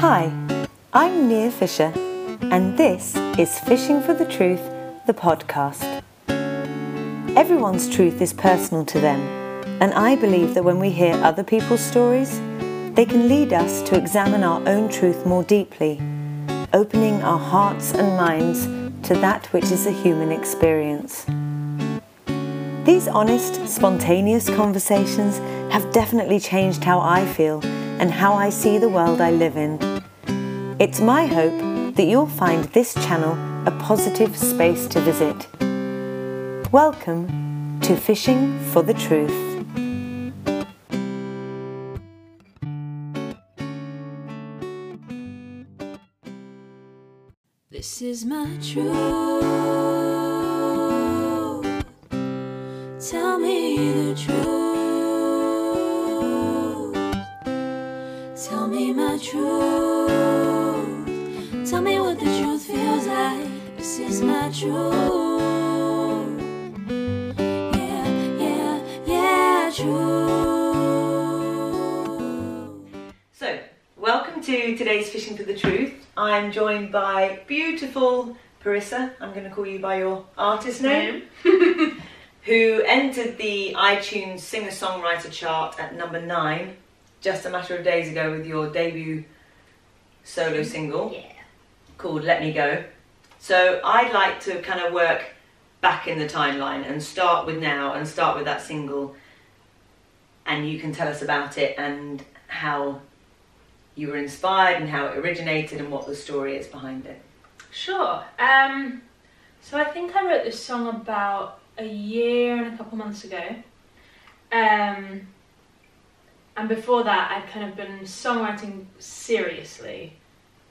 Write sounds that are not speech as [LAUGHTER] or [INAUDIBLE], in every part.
Hi, I'm Nia Fisher, and this is Fishing for the Truth, the podcast. Everyone's truth is personal to them, and I believe that when we hear other people's stories, they can lead us to examine our own truth more deeply, opening our hearts and minds to that which is a human experience. These honest, spontaneous conversations have definitely changed how I feel and how I see the world I live in. It's my hope that you'll find this channel a positive space to visit. Welcome to Fishing for the Truth. This is my truth. Tell me the truth. Yeah, yeah, yeah. So, welcome to today's Fishing for the Truth. I'm joined by beautiful Parissa, I'm going to call you by your artist name, [LAUGHS] who entered the iTunes singer songwriter chart at number nine just a matter of days ago with your debut solo single Yeah. called Let Me Go. So, I'd like to kind of work back in the timeline and start with now and start with that single, and you can tell us about it and how you were inspired and how it originated and what the story is behind it. Sure. Um, so I think I wrote this song about a year and a couple months ago. Um, and before that, I'd kind of been songwriting seriously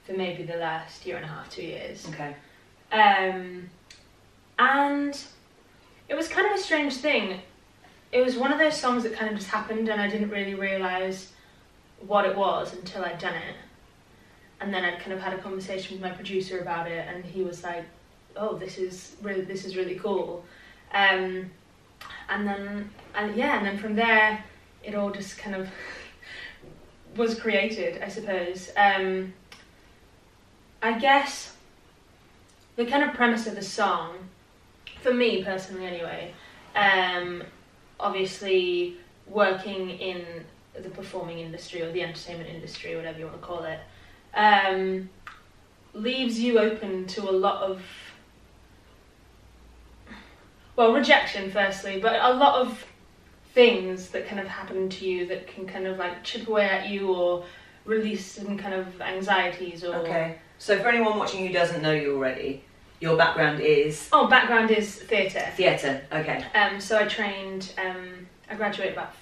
for maybe the last year and a half, two years. Okay. Um, and it was kind of a strange thing. It was one of those songs that kind of just happened, and I didn't really realize what it was until I'd done it. And then I'd kind of had a conversation with my producer about it, and he was like, "Oh, this is really this is really cool." Um, and then and yeah, and then from there, it all just kind of [LAUGHS] was created, I suppose. Um, I guess the kind of premise of the song, for me personally anyway, um, obviously working in the performing industry or the entertainment industry, whatever you want to call it, um, leaves you open to a lot of, well, rejection firstly, but a lot of things that kind of happen to you that can kind of like chip away at you or release some kind of anxieties or Okay. So for anyone watching who doesn't know you already, your background is Oh, background is theatre. theatre. Okay. Um, so I trained. Um, I graduated about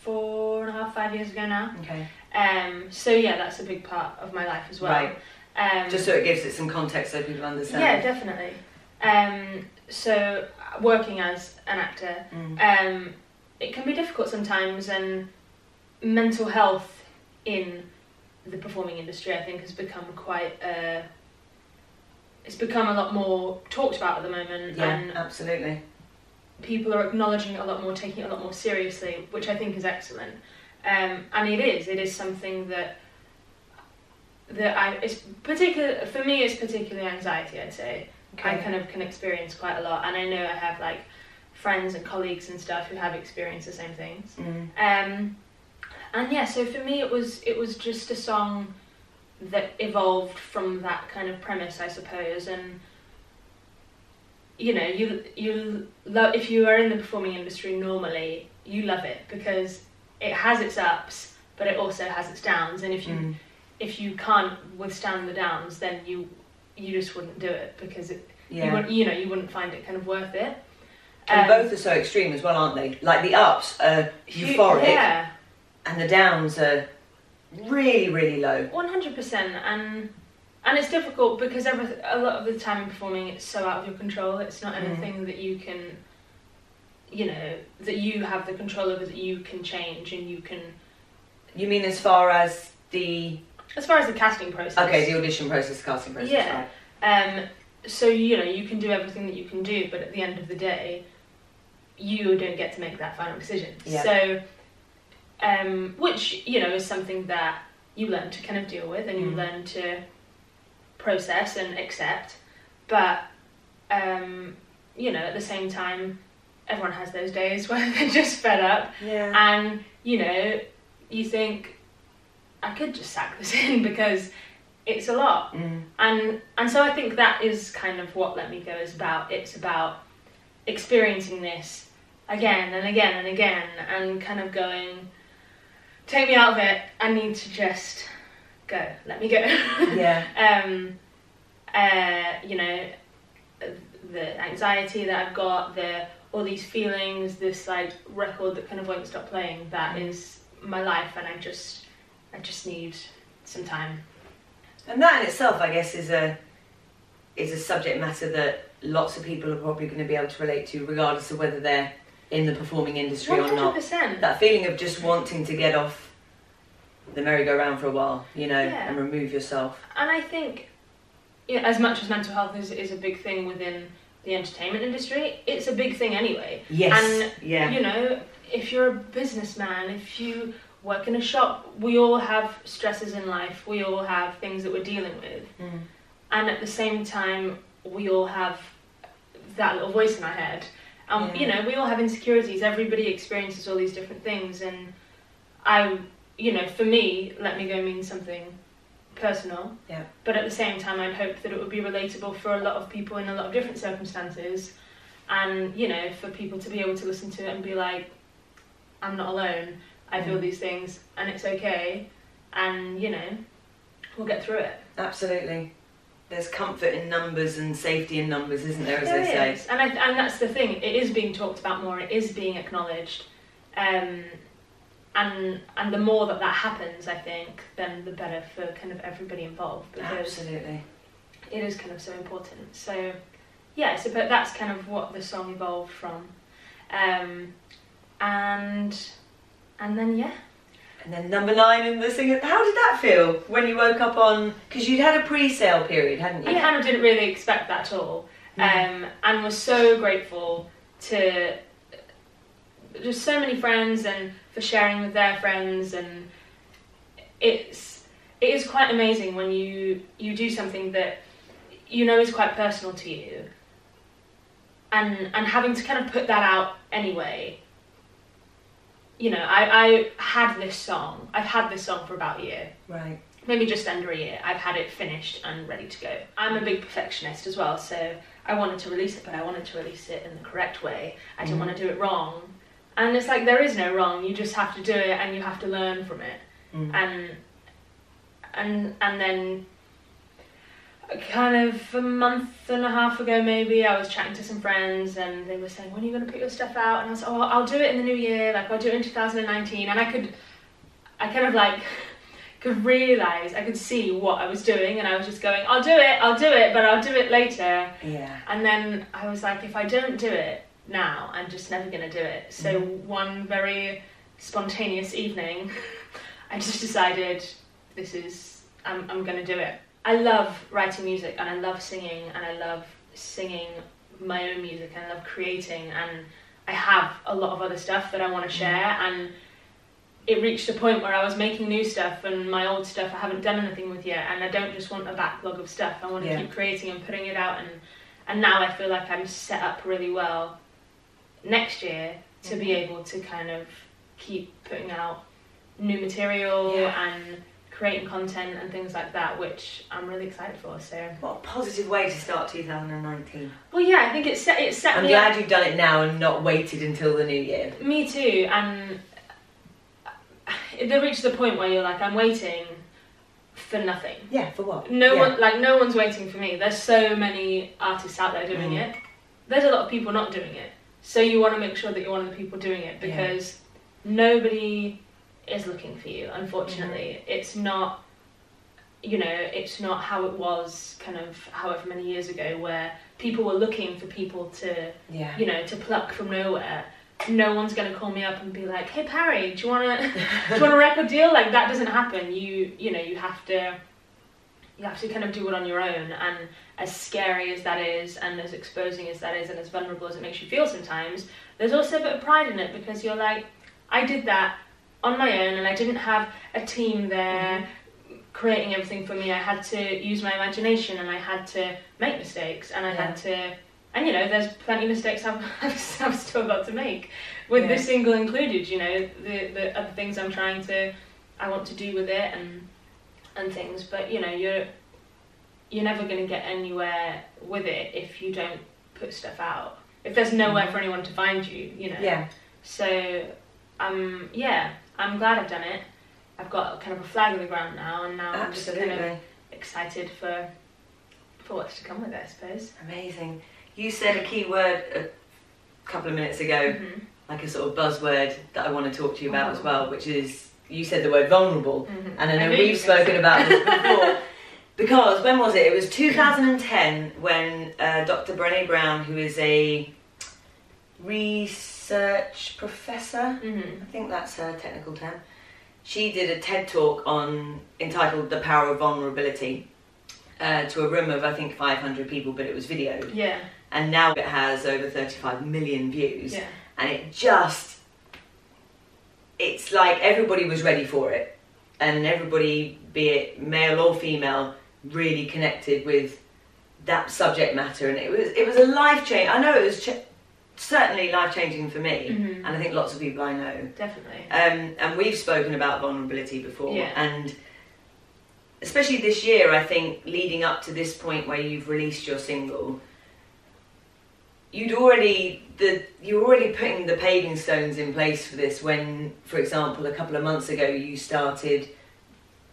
four and a half, five years ago now. Okay. Um, so yeah, that's a big part of my life as well. Right. Um, Just so it gives it some context so people understand. yeah, definitely. Um, so working as an actor, Mm. um, it can be difficult sometimes, and mental health in the performing industry, I think, has become quite. Uh, it's become a lot more talked about at the moment, Yeah, and absolutely. people are acknowledging it a lot more, taking it a lot more seriously, which I think is excellent. Um, and it is, it is something that that I it's particular for me. It's particularly anxiety. I'd say I kind of can experience quite a lot, and I know I have like friends and colleagues and stuff who have experienced the same things. Mm. Um, and yeah, so for me, it was it was just a song that evolved from that kind of premise, I suppose. And you know, you you love if you are in the performing industry normally, you love it because it has its ups, but it also has its downs. And if you Mm. if you can't withstand the downs, then you you just wouldn't do it because it you, Yeah. wouldn't, you know you wouldn't find it kind of worth it. And Um, both are so extreme as well, aren't they? Like the ups are euphoric, Yeah. and the downs are really, really low. One hundred percent, and and it's difficult because every a lot of the time in performing, it's so out of your control. It's not Mm. anything that you can, you know, that you have the control over that you can change and you can. You mean as far as the As far as the casting process, okay, the audition process, casting process, Yeah. right? um, so you know you can do everything that you can do, but at the end of the day, you don't get to make that final decision. Yeah. So, um, which you know is something that you learn to kind of deal with and you Mm. learn to process and accept. But um, you know, at the same time, everyone has those days [LAUGHS] where they're just fed up Yeah. and you know you think i could just sack this [LAUGHS] in because it's a lot Mm. and and so i think that is kind of what let me go is about it's about experiencing this again and again and again and kind of going take me out of it i need to just go let me go [LAUGHS] Yeah. um, uh, you know, the anxiety that I've got, the all these feelings, this like record that kind of won't stop playing. That is my life, and I just, I just need some time. And that in itself, I guess, is a is a subject matter that lots of people are probably going to be able to relate to, regardless of whether they're in the performing industry One or not. That feeling of just wanting to get off the merry-go-round for a while, you know, Yeah. and remove yourself. And I think, as much as mental health is is a big thing within the entertainment industry, it's a big thing anyway. Yes. And yeah. you know, if you're a businessman, if you work in a shop, we all have stresses in life. We all have things that we're dealing with. Mm. And at the same time, we all have that little voice in our head. Um, Yeah. You know, we all have insecurities. Everybody experiences all these different things. And I, you know, for me, Let Me Go means something personal. Yeah. But at the same time, I'd hope that it would be relatable for a lot of people in a lot of different circumstances. And, you know, for people to be able to listen to it and be like, I'm not alone. I feel Mm. these things and it's okay. And, you know, we'll get through it. Absolutely. There's comfort in numbers and safety in numbers, isn't there, as There they say? and I, and that's the thing. It is being talked about more. It is being acknowledged, um, and and the more that that happens, I think, then the better for kind of everybody involved because Absolutely. it is kind of so important. So, yeah. So, but that's kind of what the song evolved from, um, and and then yeah, And then number nine in the singer. How did that feel when you woke up on? Because you'd had a pre-sale period, hadn't you? I you? kind of didn't really expect that at all, Mm. um, and was so grateful to just so many friends and for sharing with their friends, and it's it is quite amazing when you you do something that you know is quite personal to you, and and having to kind of put that out anyway. You know, I, I had this song. I've had this song for about a year Right. maybe just under a year, I've had it finished and ready to go. I'm a big perfectionist as well, so I wanted to release it, but I wanted to release it in the correct way. I didn't Mhm. want to do it wrong. And it's like there is no wrong, you just have to do it and you have to learn from it. Mm. And and and then kind of a month and a half ago maybe I was chatting to some friends and they were saying when are you going to put your stuff out? And I was like oh I'll do it in the new year like I'll do it in 2019 and I could I kind of like [LAUGHS] could realize I could see what I was doing and I was just going I'll do it I'll do it but I'll do it later. Yeah. and then I was like if I don't do it now I'm just never going to do it. So mm-hmm. one very spontaneous evening [LAUGHS] I just decided this is I'm, I'm going to do it I love writing music and I love singing and I love singing my own music and I love creating and I have a lot of other stuff that I want to share and it reached a point where I was making new stuff and my old stuff I haven't done anything with yet and I don't just want a backlog of stuff I want to Yeah. keep creating and putting it out and and now I feel like I'm set up really well next year to be Mhm. able to kind of keep putting out new material Yeah. and creating content and things like that which I'm really excited for so What a positive way to start 2019. well yeah I think it's set it set I'm me up glad you've done it now and not waited until the new year. Me too, and [SIGHS] there reaches the point where you're like, I'm waiting for nothing. Yeah, for what? No Yeah. one, like, no one's waiting for me. There's so many artists out there doing Mm. it. There's a lot of people not doing it. So you want to make sure that you're one of the people doing it Yeah. because nobody is looking for you. Unfortunately, Mm-hmm. it's not. You know, it's not how it was kind of however many years ago where people were looking for people to Yeah. you know, to pluck from nowhere. No one's gonna call me up and be like, "Hey Parry, do you wanna [LAUGHS] do you want a record deal?" Like that doesn't happen. You you know you have to you have to kind of do it on your own. And as scary as that is, and as exposing as that is, and as vulnerable as it makes you feel sometimes, there's also a bit of pride in it because you're like, I did that on my own, and I didn't have a team there creating everything for me, I had to use my imagination and I had to make mistakes and I had to, and you know, there's plenty of mistakes I've, [LAUGHS] I've still got to make, with Yeah. this single included. You know, the the other things I'm trying to, I want to do with it and and things. But you know, you're you're never going to get anywhere with it if you don't put stuff out. If there's nowhere for anyone to find you, you know. Yeah. So, um, yeah, I'm glad I've done it. I've got kind of a flag in the ground now, and now I'm just kind Absolutely. of excited for for what's to come with it, I suppose. Amazing. You said a key word a couple of minutes ago, Mhm. like a sort of buzzword that I want to talk to you about as Oh. well, which is you said the word vulnerable. Mhm. And I know you we've spoken about this before. [LAUGHS] Because when was it? It was 2010 when uh, Dr. Brené Brown, who is a research professor, Mhm. I think that's her technical term. She did a TED talk on entitled "The Power of Vulnerability" uh, to a room of I think 500 people, but it was videoed, Yeah, and now it has over 35 million views, yeah, and it just it's like everybody was ready for it, and everybody, be it male or female, really connected with that subject matter, and it was it was a life change. I know it was ch- certainly life changing for me, Mhm. and I think lots of people I know. definitely. Um, and we've spoken about vulnerability before, Yeah. and especially this year, I think leading up to this point where you've released your single, you'd already the you're already putting the paving stones in place for this. When, for example, a couple of months ago, you started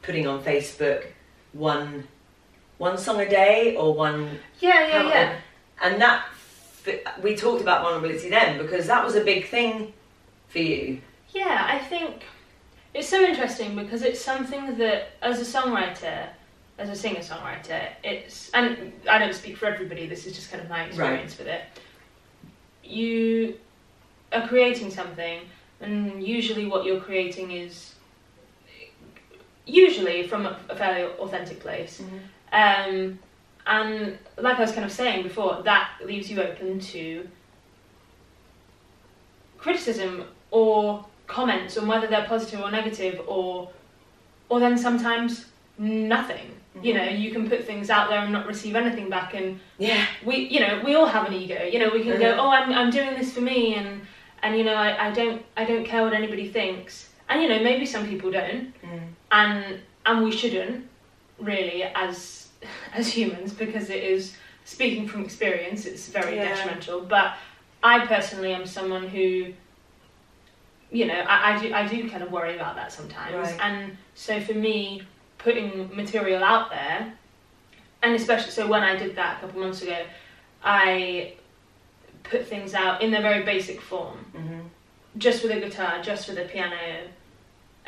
putting on Facebook one one song a day or one Yeah, yeah, yeah. and that we talked about vulnerability then because that was a big thing for you. Yeah, I think it's so interesting because it's something that, as a songwriter, as a singer songwriter, it's, and I don't speak for everybody, this is just kind of my experience with it. You are creating something, and usually what you're creating is usually from a, fairly authentic place. Um, and like I was kind of saying before, that leaves you open to criticism or comments on whether they're positive or negative or or then sometimes nothing. You know, you can put things out there and not receive anything back and Yeah. we you know, we all have an ego. You know, we can Mhm. go, Oh, I'm I'm doing this for me and and you know, I, I don't I don't care what anybody thinks. And you know, maybe some people don't Mm. and and we shouldn't really as [LAUGHS] as humans because it is speaking from experience it's very Yeah. detrimental but i personally am someone who you know I, I do i do kind of worry about that sometimes Right. and so for me putting material out there and especially so when i did that a couple months ago i put things out in their very basic form hmm just with a guitar, just with a piano.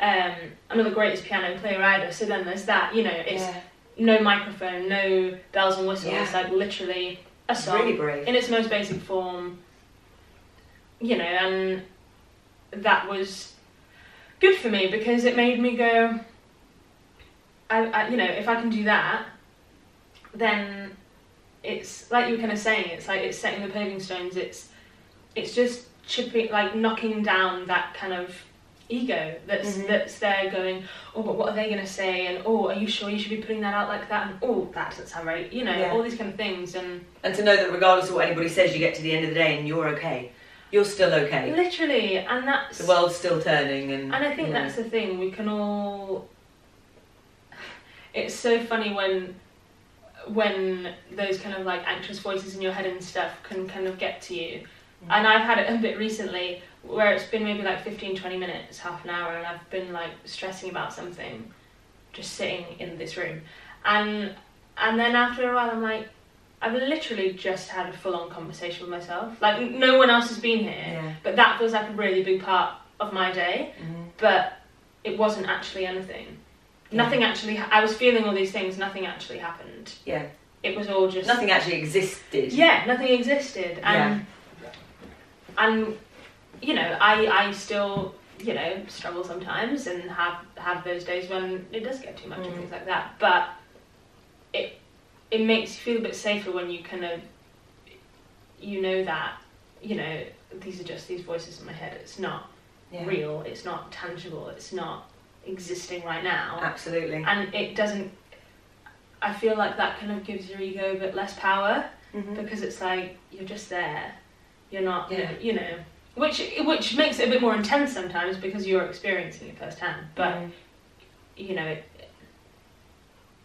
Um, I'm not the greatest piano player either, so then there's that. You know, it's Yeah. No microphone, no bells and whistles. Yeah. Like literally a song Really brave. in its most basic form. You know, and that was good for me because it made me go. I, I you know, if I can do that, then it's like you were kind of saying. It's like it's setting the paving stones. It's it's just chipping, like knocking down that kind of ego that's Mhm. that's there going. Oh, but what are they going to say? And oh, are you sure you should be putting that out like that? And oh, that doesn't sound right. You know, Yeah. all these kind of things and. And to know that regardless of what anybody says, you get to the end of the day and you're okay. You're still okay. Literally, and that's The world's still turning, and and I think you know. that's the thing. We can all. [SIGHS] It's so funny when, when those kind of like anxious voices in your head and stuff can kind of get to you. And I've had it a bit recently where it's been maybe like 15, 20 minutes, half an hour, and I've been like stressing about something, just sitting in this room, and and then after a while I'm like, I've literally just had a full on conversation with myself. Like no one else has been here. Yeah. But that feels like a really big part of my day. Mhm. But it wasn't actually anything. Yeah. Nothing actually. Ha- I was feeling all these things. Nothing actually happened. Yeah. It was all just. Nothing actually existed. Yeah, nothing existed, and and you know, I I still you know struggle sometimes and have have those days when it does get too much and Mm. things like that. But it it makes you feel a bit safer when you kind of you know that you know these are just these voices in my head. It's not Yeah. real. It's not tangible. It's not existing right now Absolutely. and it doesn't i feel like that kind of gives your ego a bit less power Mhm. because it's like you're just there you're not Yeah. you know which which makes it a bit more intense sometimes because you're experiencing it firsthand but Mm. you know it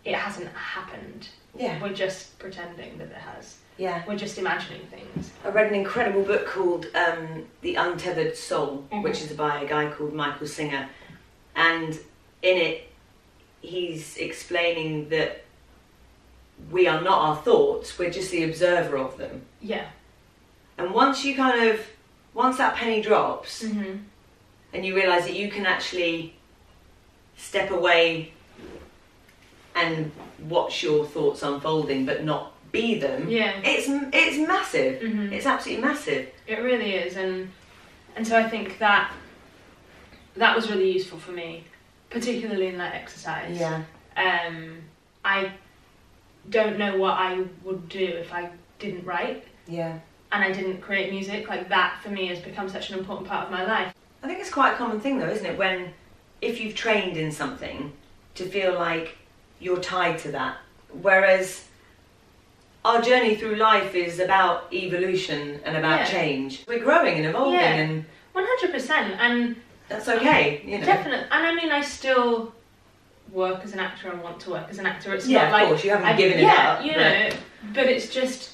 it hasn't happened yeah, we're just pretending that it has yeah. we're just imagining things I read an incredible book called um, The Untethered Soul, Mhm. which is by a guy called Michael Singer. And in it, he's explaining that we are not our thoughts, we're just the observer of them. yeah And once you kind of, once that penny drops mm-hmm. and you realise that you can actually step away and watch your thoughts unfolding but not be them, yeah it's, it's massive. mm-hmm. It's absolutely massive. It really is, and and so I think that that was really useful for me, particularly in that exercise. yeah Um, I don't know what I would do if I didn't write yeah. And I didn't create music. Like that for me has become such an important part of my life. I think it's quite a common thing though, isn't it? When if you've trained in something to feel like you're tied to that. Whereas our journey through life is about evolution and about Yeah. change. We're growing and evolving Yeah. and One hundred percent, and that's okay, you know. definitely. And I mean, I still work as an actor and want to work as an actor. It's Yeah, not of like course, you haven't I- given it yeah, up, you know. But it's just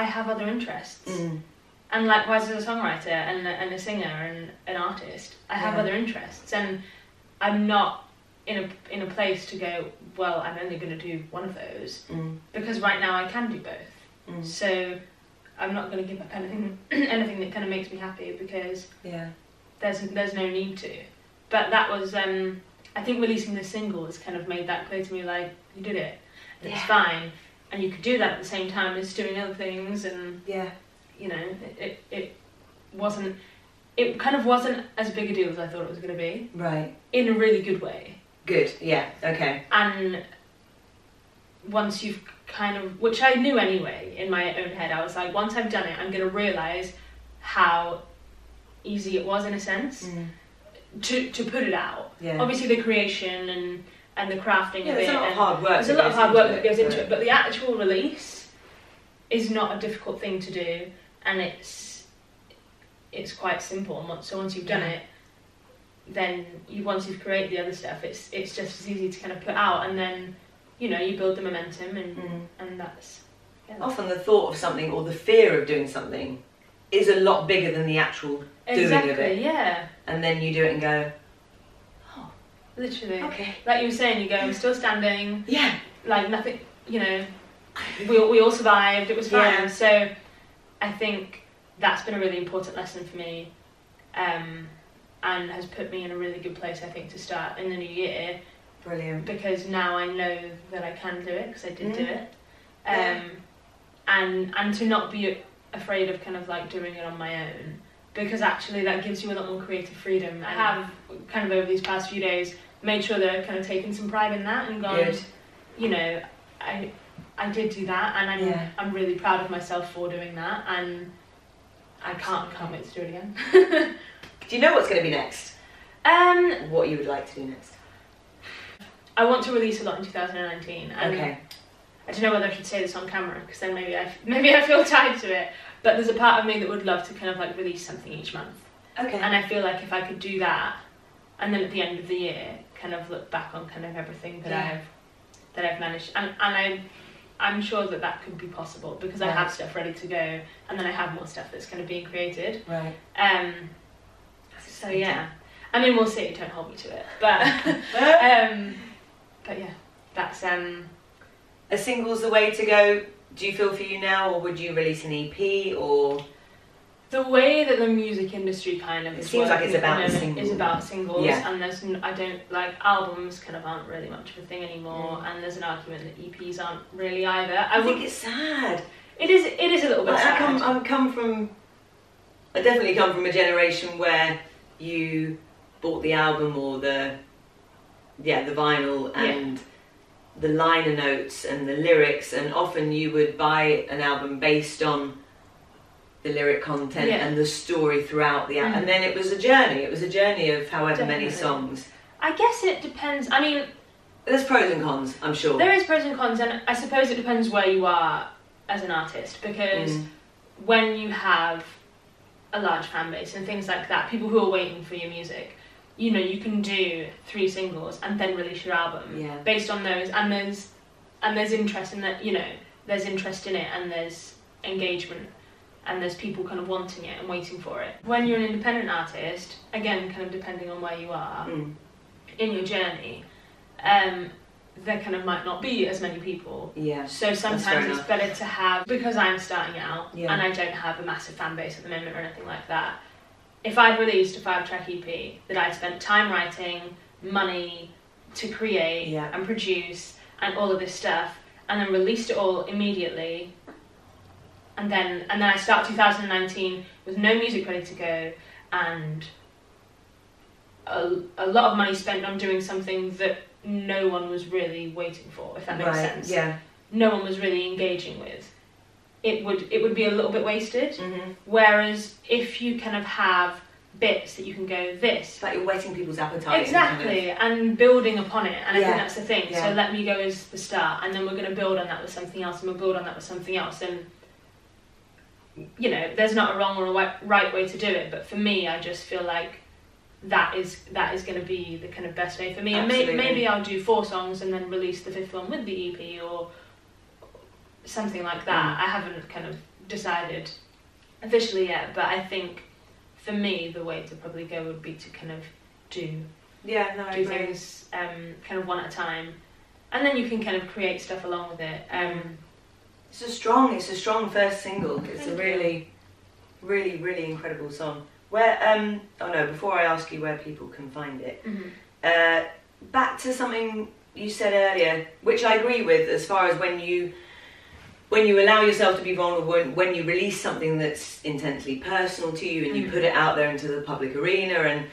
I have other interests. Mm, and likewise as a songwriter and a, and a singer and an artist i have Yeah. other interests and i'm not in a in a place to go well i'm only going to do one of those mm, because right now i can do both mm. so i'm not going to give up anything [CLEARS THROAT] anything that kind of makes me happy because Yeah. there's there's no need to but that was um i think releasing the single has kind of made that clear to me like you did it it's Yeah. fine and you could do that at the same time as doing other things and Yeah. you know, it, it, it wasn't, it kind of wasn't as big a deal as I thought it was going to be, Right. in a really good way. Good. Yeah. Okay. And once you've kind of, which I knew anyway in my own head, I was like, once I've done it, I'm going to realise how easy it was in a sense Mm. to, to put it out. Yeah. Obviously, the creation and, and the crafting Yeah, of there's it. a lot of hard work. There's a lot of hard work that goes into it, but the actual release is not a difficult thing to do, and it's it's quite simple. And once, so once you've done Yeah. it, then you once you've created the other stuff, it's it's just as easy to kind of put out, and then you know you build the momentum, and Mm. and that's yeah, that's- Often the thought of something or the fear of doing something is a lot bigger than the actual doing of it. yeah, And then you do it and go, literally. okay. Like you were saying, you go, I'm still standing, Yeah. like nothing, you know, we, all- we all survived, it was fine. Yeah. So I think that's been a really important lesson for me um, and has put me in a really good place, I think, to start in the new year Brilliant. because now I know that I can do it because I did do Mm. it. Yeah. Um, and, and to not be afraid of kind of like doing it on my own because actually that gives you a lot more creative freedom. I have kind of over these past few days made sure that I've kind of taken some pride in that and gone, Good. you know, I I did do that, and I'm Yeah. I'm really proud of myself for doing that, and I can't can't wait to do it again. [LAUGHS] Do you know what's going to be next? um, What you would like to do next? I want to release a lot in 2019, and Okay. I don't know whether I should say this on camera because then maybe I [LAUGHS] maybe I feel tied to it. But there's a part of me that would love to kind of like release something each month, Okay. and I feel like if I could do that, and then at the end of the year, kind of look back on kind of everything that Yeah. I've that I've managed, and and I. I'm sure that that could be possible because I have stuff ready to go, and then I have more stuff that's kind of being created. Right. Um, so yeah, I mean we'll see. Don't hold me to it, but [LAUGHS] [LAUGHS] um, but yeah, that's um. A single's the way to go. Do you feel for you now, or would you release an EP, or The way that the music industry kind of It seems like it's about the the moment is about singles, Yeah. and there's n- I don't like albums kind of aren't really much of a thing anymore, Mm. and there's an argument that EPs aren't really either. I, I would. think it's sad. It is. It is a little bit I sad. come, I come from, I definitely come from a generation where you bought the album or the, yeah, the vinyl Yeah. and the liner notes and the lyrics, and often you would buy an album based on the lyric content Yeah. and the story throughout the album, Mhm. and then it was a journey. It was a journey of however many songs. I guess it depends. I mean, There's pros and cons, I'm sure. there is pros and cons, and I suppose it depends where you are as an artist because Mm. when you have a large fan base and things like that, people who are waiting for your music, you know, you can do three singles and then release your album Yeah. based on those, and there's and there's interest in that, you know, there's interest in it, and there's engagement, and there's people kind of wanting it and waiting for it. When you're an independent artist, again, kind of depending on where you are Mm. in your journey, um, there kind of might not be as many people Yeah. so sometimes it's better to have because I'm starting out Yeah. and I don't have a massive fan base at the moment or anything like that. If I'd released a five track EP that I'd spent time writing, money to create Yeah. and produce and all of this stuff and then released it all immediately and then and then I start 2019 with no music ready to go and a, a lot of money spent on doing something that no one was really waiting for if that makes right. sense Yeah. no one was really engaging with, it would it would be a little bit wasted. Mm-hmm. Whereas if you kind of have bits that you can go this like you're whetting people's appetite. and kind of- exactly and building upon it, and I think that's the thing. yeah. So let me go as the start, and then we're going to build on that with something else, and we'll build on that with something else, and you know, there's not a wrong or a right way to do it, but for me, I just feel like that is that is going to be the kind of best way for me. And may, Absolutely. maybe I'll do four songs and then release the fifth one with the EP or something like that. Mm. I haven't kind of decided officially yet, but I think for me, the way to probably go would be to kind of do Yeah, no, do things um, kind of one at a time, and then you can kind of create stuff along with it. Um, It's a strong, it's a strong first single. It's Thank a you. really, really, really incredible song. Where, um, oh no, before I ask you where people can find it, mhm. uh, back to something you said earlier, which I agree with, as far as when you, when you allow yourself to be vulnerable, when, when you release something that's intensely personal to you and you Mm. put it out there into the public arena, and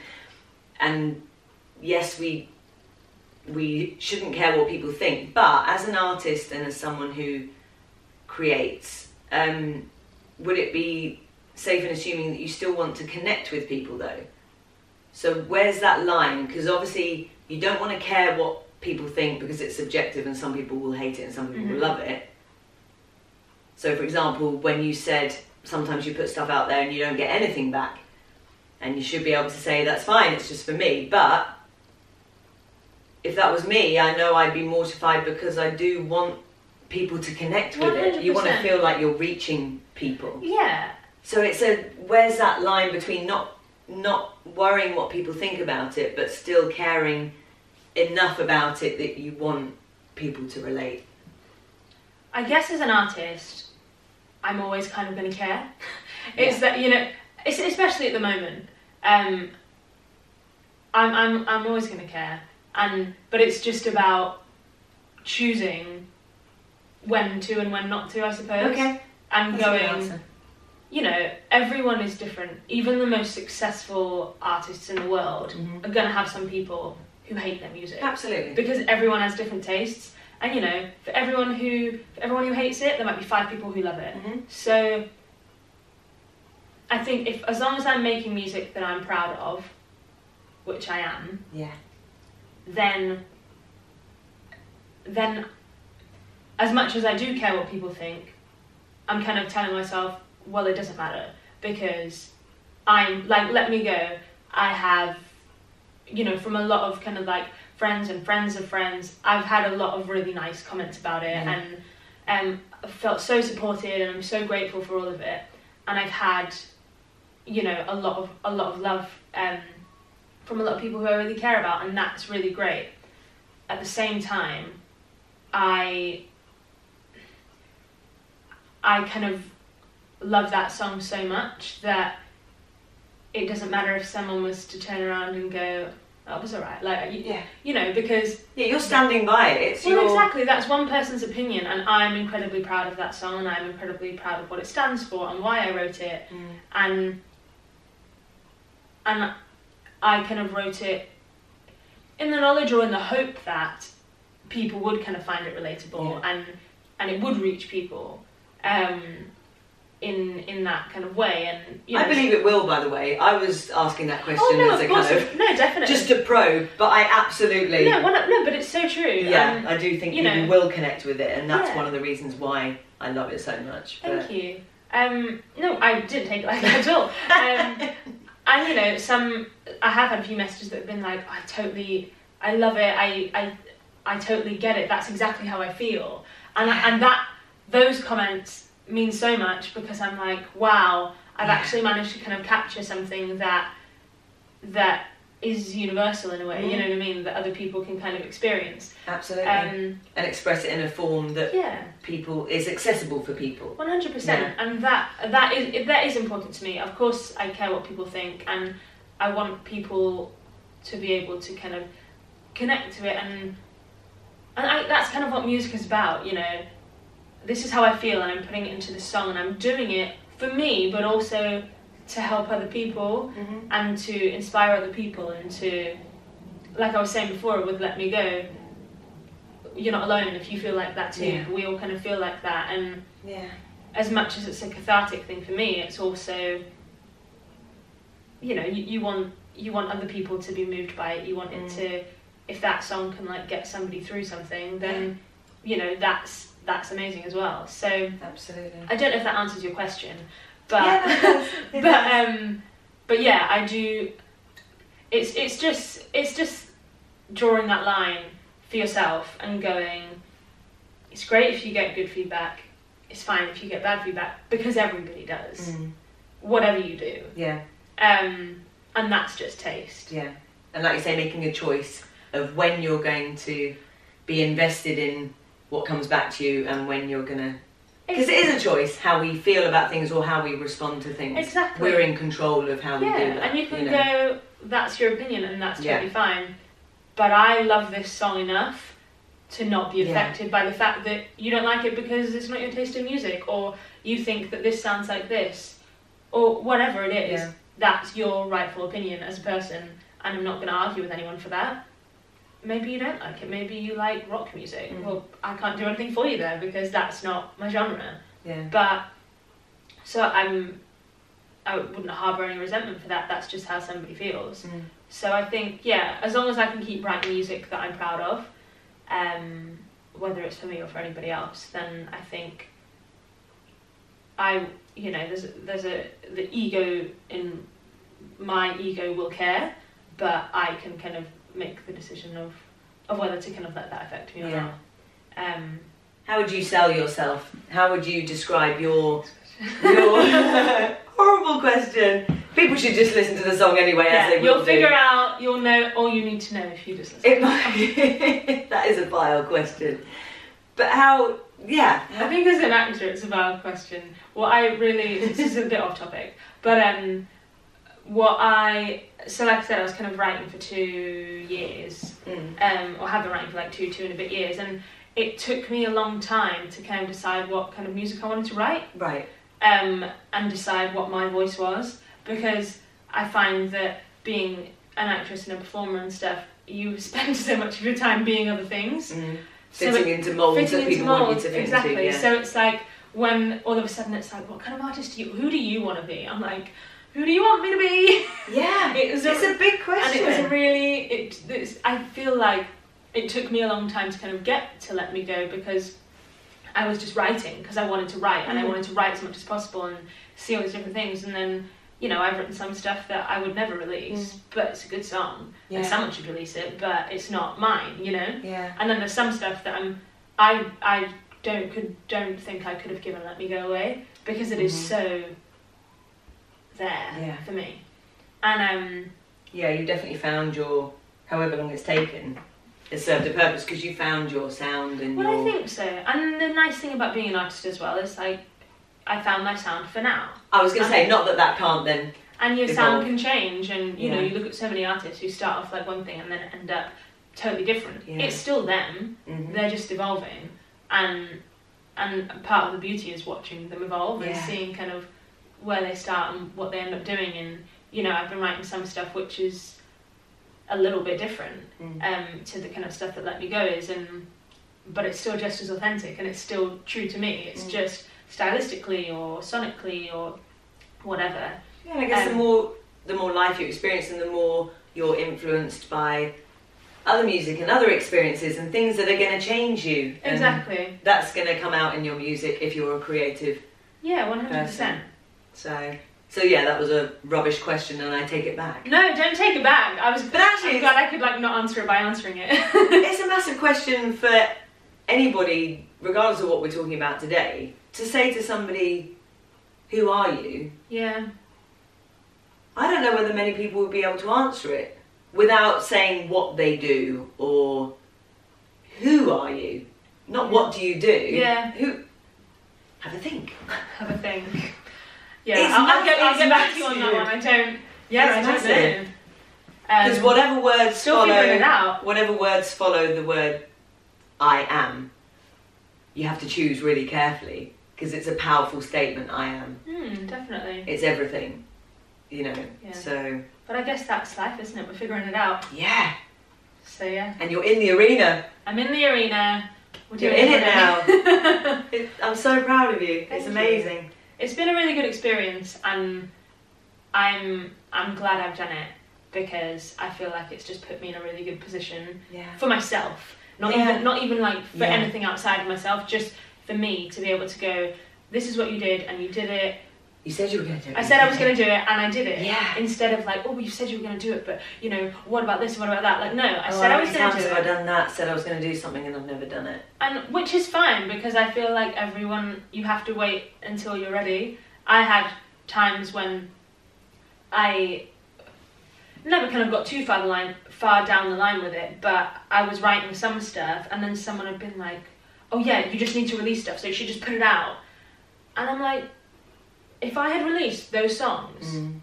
and yes, we we shouldn't care what people think, but as an artist and as someone who creates, um, would it be safe in assuming that you still want to connect with people though? So where's that line? Because obviously you don't want to care what people think because it's subjective and some people will hate it and some people will Mhm. love it. So for example, when you said sometimes you put stuff out there and you don't get anything back, and you should be able to say that's fine, it's just for me, but if that was me, I know I'd be mortified because I do want people to connect with it. You want to feel like you're reaching people. Yeah, So it's a where's that line between not not worrying what people think about it, but still caring enough about it that you want people to relate. I guess as an artist, I'm always kind of going to care. [LAUGHS] It's that you know, it's, especially at the moment. Um, I'm I'm I'm always going to care, and but it's just about choosing when to and when not to, I suppose. Okay. And That's going, you know, everyone is different. Even the most successful artists in the world Mhm. are going to have some people who hate their music Absolutely. because everyone has different tastes. And you know, for everyone who for everyone who hates it, there might be five people who love it. Mhm. So I think if as long as I'm making music that I'm proud of, which I am, Yeah. then then as much as I do care what people think, I'm kind of telling myself, well, it doesn't matter because I'm like, let me go. I have, you know, from a lot of kind of like friends and friends of friends, I've had a lot of really nice comments about it, Yeah. and um, felt so supported, and I'm so grateful for all of it. And I've had, you know, a lot of a lot of love um, from a lot of people who I really care about, and that's really great. At the same time, I I kind of love that song so much that it doesn't matter if someone was to turn around and go, "That was alright," like you, Yeah. you know, because Yeah, you're standing by it. It's well, your exactly. That's one person's opinion, and I'm incredibly proud of that song, and I'm incredibly proud of what it stands for and why I wrote it, Mm. and and I kind of wrote it in the knowledge or in the hope that people would kind of find it relatable Yeah. and and it would reach people. Um, in in that kind of way. And you know, I believe it will. By the way, I was asking that question Oh no, as a kind of no, definitely. just to probe, but I absolutely no, well, no, but it's so true. yeah, Um, I do think you know- will connect with it, and that's Yeah. one of the reasons why I love it so much. Thank you. Um, no, I didn't take it like that at all. Um, [LAUGHS] and you know, some I have had a few messages that have been like, I totally, I love it. I, I, I totally get it. That's exactly how I feel. And and that those comments mean so much because I'm like, wow, I've Yeah. actually managed to kind of capture something that that is universal in a way. You Mm. know what I mean? That other people can kind of experience. Absolutely, Um, and express it in a form that yeah. people is accessible for people. One hundred percent, and that that is that is important to me. Of course, I care what people think, and I want people to be able to kind of connect to it, and and I, that's kind of what music is about. You know, this is how I feel, and I'm putting it into the song, and I'm doing it for me, but also to help other people Mm-hmm. and to inspire other people, and to, like I was saying before with "Let Me Go." You're not alone if you feel like that too. Yeah. We all kind of feel like that, and Yeah, as much as it's a cathartic thing for me, it's also, you know, you, you want you want other people to be moved by it. You want it Mm. to, if that song can like get somebody through something, then you know that's that's amazing as well. So absolutely. I don't know if that answers your question, but Yeah, it does, [LAUGHS] it but um, but yeah, I do. It's it's just it's just drawing that line for yourself and going. It's great if you get good feedback. It's fine if you get bad feedback because everybody does. Mm, Whatever you do, yeah, um, and that's just taste. yeah, and like you say, making a choice of when you're going to be invested in what comes back to you and when you're gonna because it is a choice how we feel about things or how we respond to things. Exactly. We're in control of how we do that. and you can know. go. That's your opinion, and that's Yeah. totally fine. But I love this song enough to not be Yeah. affected by the fact that you don't like it because it's not your taste in music, or you think that this sounds like this, or whatever it is. Yeah. That's your rightful opinion as a person, and I'm not going to argue with anyone for that. Maybe you don't like it. Maybe you like rock music. Mm. Well, I can't do anything for you there because that's not my genre. Yeah. But so I'm I wouldn't harbour any resentment for that. That's just how somebody feels. Mm. So I think yeah, as long as I can keep writing music that I'm proud of, um, whether it's for me or for anybody else, then I think I you know there's a, there's a the ego in my ego will care, but I can kind of make the decision of of whether to kind of let that affect me or Yeah. not. Um, How would you sell yourself? How would you describe your your [LAUGHS] horrible question? People should just listen to the song anyway, as yeah, you'll do. figure out. You'll know all you need to know if you just listen. It might, [LAUGHS] that is a vile question. But how? Yeah. I think as an actor, it's a vile question. What I really this is a bit off topic, but um, what I so like I said, I was kind of writing for two years, Mm. um, or have been writing for like two two and a bit years, and it took me a long time to kind of decide what kind of music I wanted to write, Right. um, and decide what my voice was, because I find that being an actress and a performer and stuff, you [LAUGHS] spend so much of your time being other things. Mm. So Fitting it- into molds fitting that into people want you to fit exactly. into. Yeah. So it's like when all of a sudden it's like, what kind of artist do you? Who do you want to be? I'm like, who do you want me to be? yeah. [LAUGHS] It was it's a big question. and it was really. It. This, I feel like it took me a long time to kind of get to let me go because I was just writing because I wanted to write and I Mhm. wanted to write as much as possible and see all these different things and then. You know, I've written some stuff that I would never release, but it's a good song, yeah. and someone should release it, but it's not mine. You know, yeah. and then there's some stuff that I'm I I don't could don't think I could have given Let Me Go Away because it is Mhm. so there Yeah. for me. And um Yeah. You definitely found your. However long it's taken, it served a purpose because you found your sound and well your. I think so. And the nice thing about being an artist as well is like I found my sound for now. I was going to say, not that that can't then. And your Evolve. sound can change and you know, you look at so many artists who start off like one thing and then end up totally different. Yeah. It's still them, Mhm. they're just evolving and and part of the beauty is watching them evolve and seeing kind of where they start and what they end up doing and you know i've been writing some stuff which is a little bit different Mm. um, to the kind of stuff that let me go is and but it's still just as authentic and it's still true to me it's Mm. just stylistically or sonically or whatever. Yeah, and I guess the Um, more the more life you experience, and the more you're influenced by other music and other experiences and things that are going to change you. Exactly. That's going to come out in your music if you're a creative Yeah, one hundred person. So, so yeah, that was a rubbish question, and I take it back. No, don't take it back. I was, But actually I'm glad I could like not answer it by answering it. [LAUGHS] it's a massive question for anybody, regardless of what we're talking about today, to say to somebody, "Who are you?" yeah, I don't know whether many people would be able to answer it without saying what they do or who are you. Not what do you do. Yeah. Who? Have a think. have a think. Yeah, It's I'll, I'll get, I'll get back to you on that one. I don't. Yeah, It's I don't massive. know. Because Um, whatever words follow, whatever words follow the word "I am," you have to choose really carefully because it's a powerful statement. I am. Hmm, definitely. It's everything. You know. Yeah. So But I guess that's life, isn't it? We're figuring it out. yeah, So yeah, and you're in the arena. I'm in the arena. We're You're in it now. [LAUGHS] It, I'm so proud of you. Thank it's you. It's been a really good experience, and I'm I'm glad I've done it because I feel like it's just put me in a really good position Yeah. for myself. Not Yeah. even not even like for Yeah. anything outside of myself, just for me to be able to go. This is what you did, and you did it. You said you were going to do it. I said I was going to do it, and I did it. Yeah. Instead of like, oh, you said you were going to do it, but you know, what about this? What about that? Like, no, I Oh, said I was going to times do have it. I done that? Said I was going to do something and I've never done it. and which is fine because I feel like everyone you have to wait until you're ready. I had times when I never kind of got too far the line, far down the line with it, but I was writing some stuff, and then someone had been like, "Oh yeah, you just need to release stuff, so you should just put it out," and I'm like, if I had released those songs, Mm.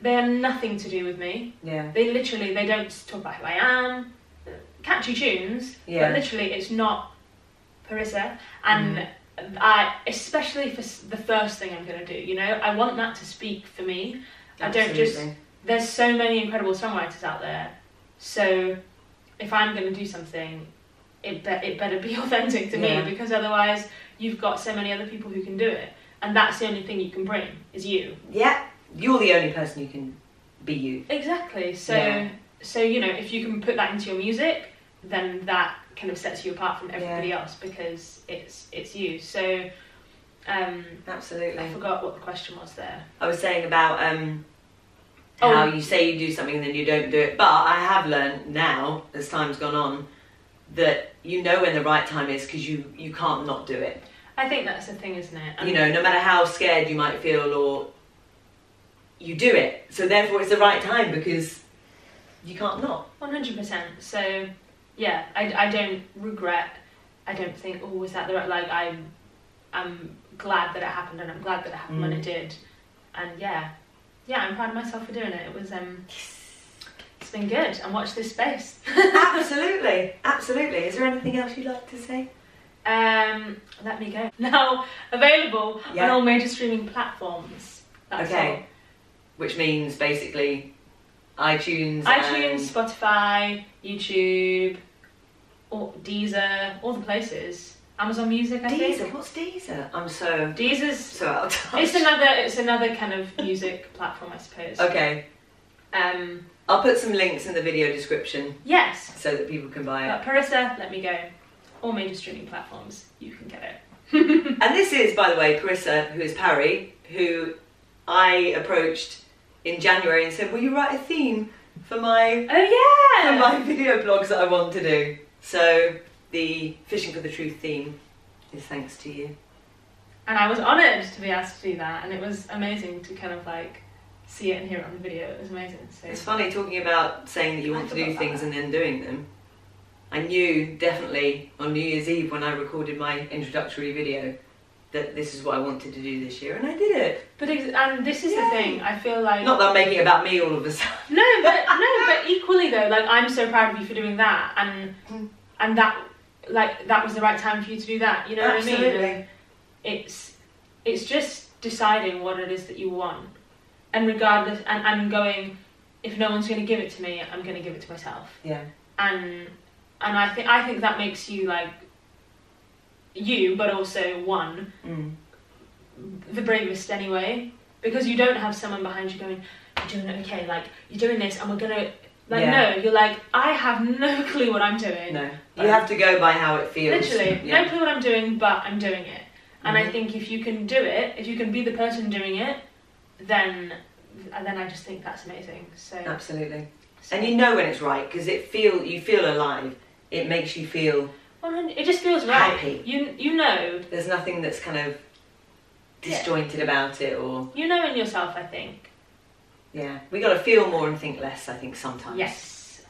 they had nothing to do with me. Yeah. They literally they don't talk about who I am. Catchy tunes, Yeah. but literally it's not Parissa. And Mm. I, especially for the first thing I'm gonna do, you know, I want that to speak for me. Absolutely. I don't just- There's so many incredible songwriters out there, so if I'm gonna do something, it be- it better be [LAUGHS] authentic to Yeah. me because otherwise you've got so many other people who can do it, and that's the only thing you can bring is you. Yeah. You're the only person who can be you. Exactly. So Yeah. so you know, if you can put that into your music, then that kind of sets you apart from everybody else because it's it's you. So um Absolutely. I forgot what the question was there. I was saying about um, Oh. how you say you do something and then you don't do it. But I have learned now, as time's gone on, that you know when the right time is because you you can't not do it. I think that's the thing, isn't it? And you know, no matter how scared you might feel or you do it. So therefore it's the right time because you can't not. one hundred percent. So yeah, I, I don't regret. I don't think oh was that the right like I'm I'm glad that it happened and I'm glad that it happened when Mm. it did. And yeah, yeah, I'm proud of myself for doing it. It was um. It's been good, and watch this space. [LAUGHS] absolutely, absolutely. Is there anything else you'd like to say? Um, let me go. [LAUGHS] Now available on all major streaming platforms. That's Okay. Which means basically iTunes, iTunes, Spotify, YouTube, or Deezer, all the places. Amazon Music, I think. Deezer. think. What's Deezer? I'm so Deezer's. so out of touch. It's another. It's another kind of music [LAUGHS] platform, I suppose. Okay, Um. I'll put some links in the video description Yes. so that people can buy it. But Parissa, let me go. All major streaming platforms, you can get it. [LAUGHS] And this is, by the way, Carissa, who is Parry, who I approached in January and said, "Will you write a theme for my Oh yeah for my video blogs that I want to do?" So the fishing for the truth theme is thanks to you. And I was honoured to be asked to do that, and it was amazing to kind of like see it and hear it on the video. It was amazing. So It's funny talking about saying that you want to do things that. and then doing them. I knew definitely on New Year's Eve when I recorded my introductory video that this is what I wanted to do this year, and I did it. But ex- and this is the thing. I feel like Not that I'm making it about me all of a sudden. no, but [LAUGHS] no, but equally though, like I'm so proud of you for doing that, and and that like that was the right time for you to do that. You know what I mean? Absolutely. It's it's just deciding what it is that you want, and regardless, and and going, if no one's going to give it to me, I'm going to give it to myself. Yeah. and and I think I think that makes you like you, but also one Mm. the bravest anyway because you don't have someone behind you going, "You're doing it okay." Like you're doing this, and we're gonna. Like Yeah. no, you're like I have no [LAUGHS] clue what I'm doing. No, you have to go by how it feels. Literally, Yeah. no clue what I'm doing, but I'm doing it. And I Mhm. think if you can do it, if you can be the person doing it, then and then I just think that's amazing. So, Absolutely. so And you know when it's right because it feel you feel alive. It makes you feel it just feels right. Happy. You you know there's nothing that's kind of Yeah. disjointed about it or you know in yourself. I think yeah. We got to feel more and think less. I think sometimes. yes,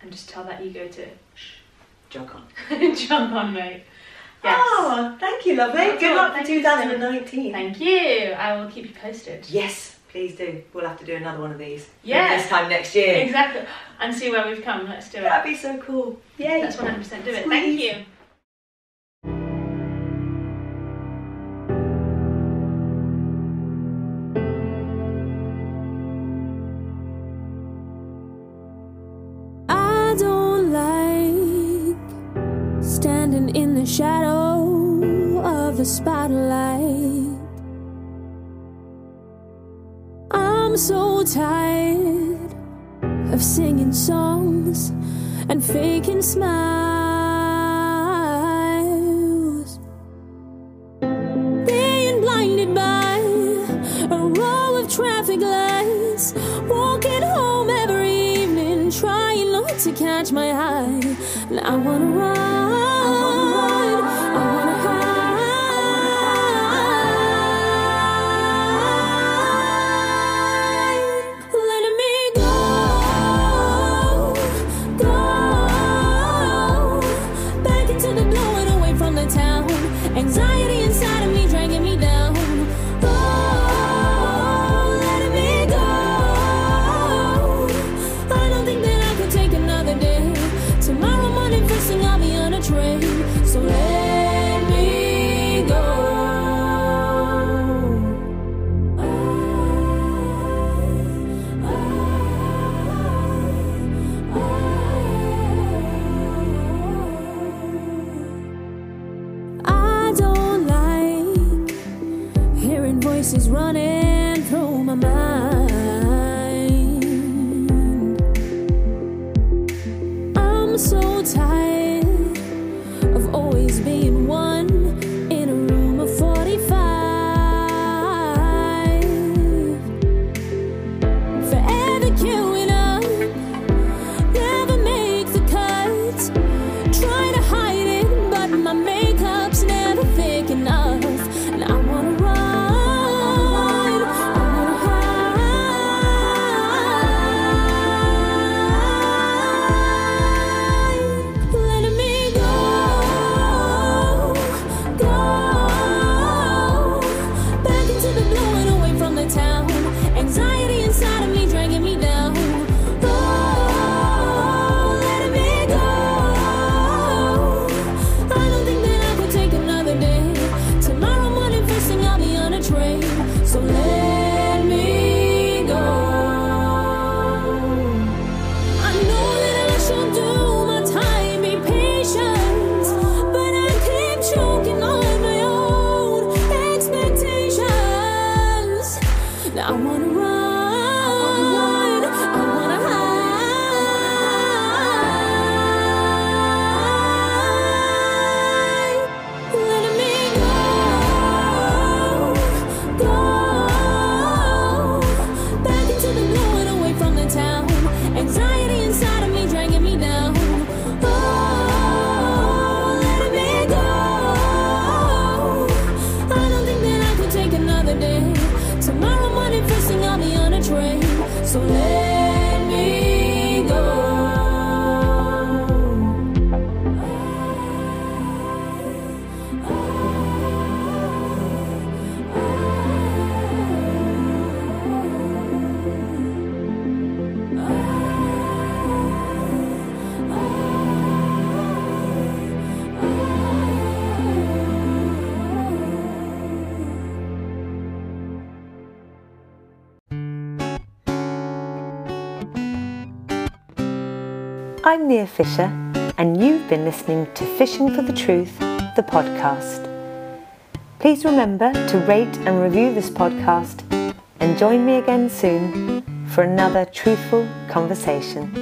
and just tell that ego to Jog on. [LAUGHS] jump on, mate. Yes. Oh, thank you, lovely. That's Good all. luck for Thank you so much. 2019. Thank you. I will keep you posted. Yes, please do. We'll have to do another one of these. Yeah. Maybe This time next year. Exactly. And see where we've come. Let's do it. That'd be so cool. Yeah. Let's 100% do it. Thank you. I don't like standing in the shadow of the spotlight. I'm so tired of singing songs and faking smiles. Being blinded by a row of traffic lights. Walking home every evening, trying not to catch my eye. And I wanna run, Fisher, and you've been listening to Fishing for the Truth, the podcast. Please remember to rate and review this podcast and join me again soon for another truthful conversation.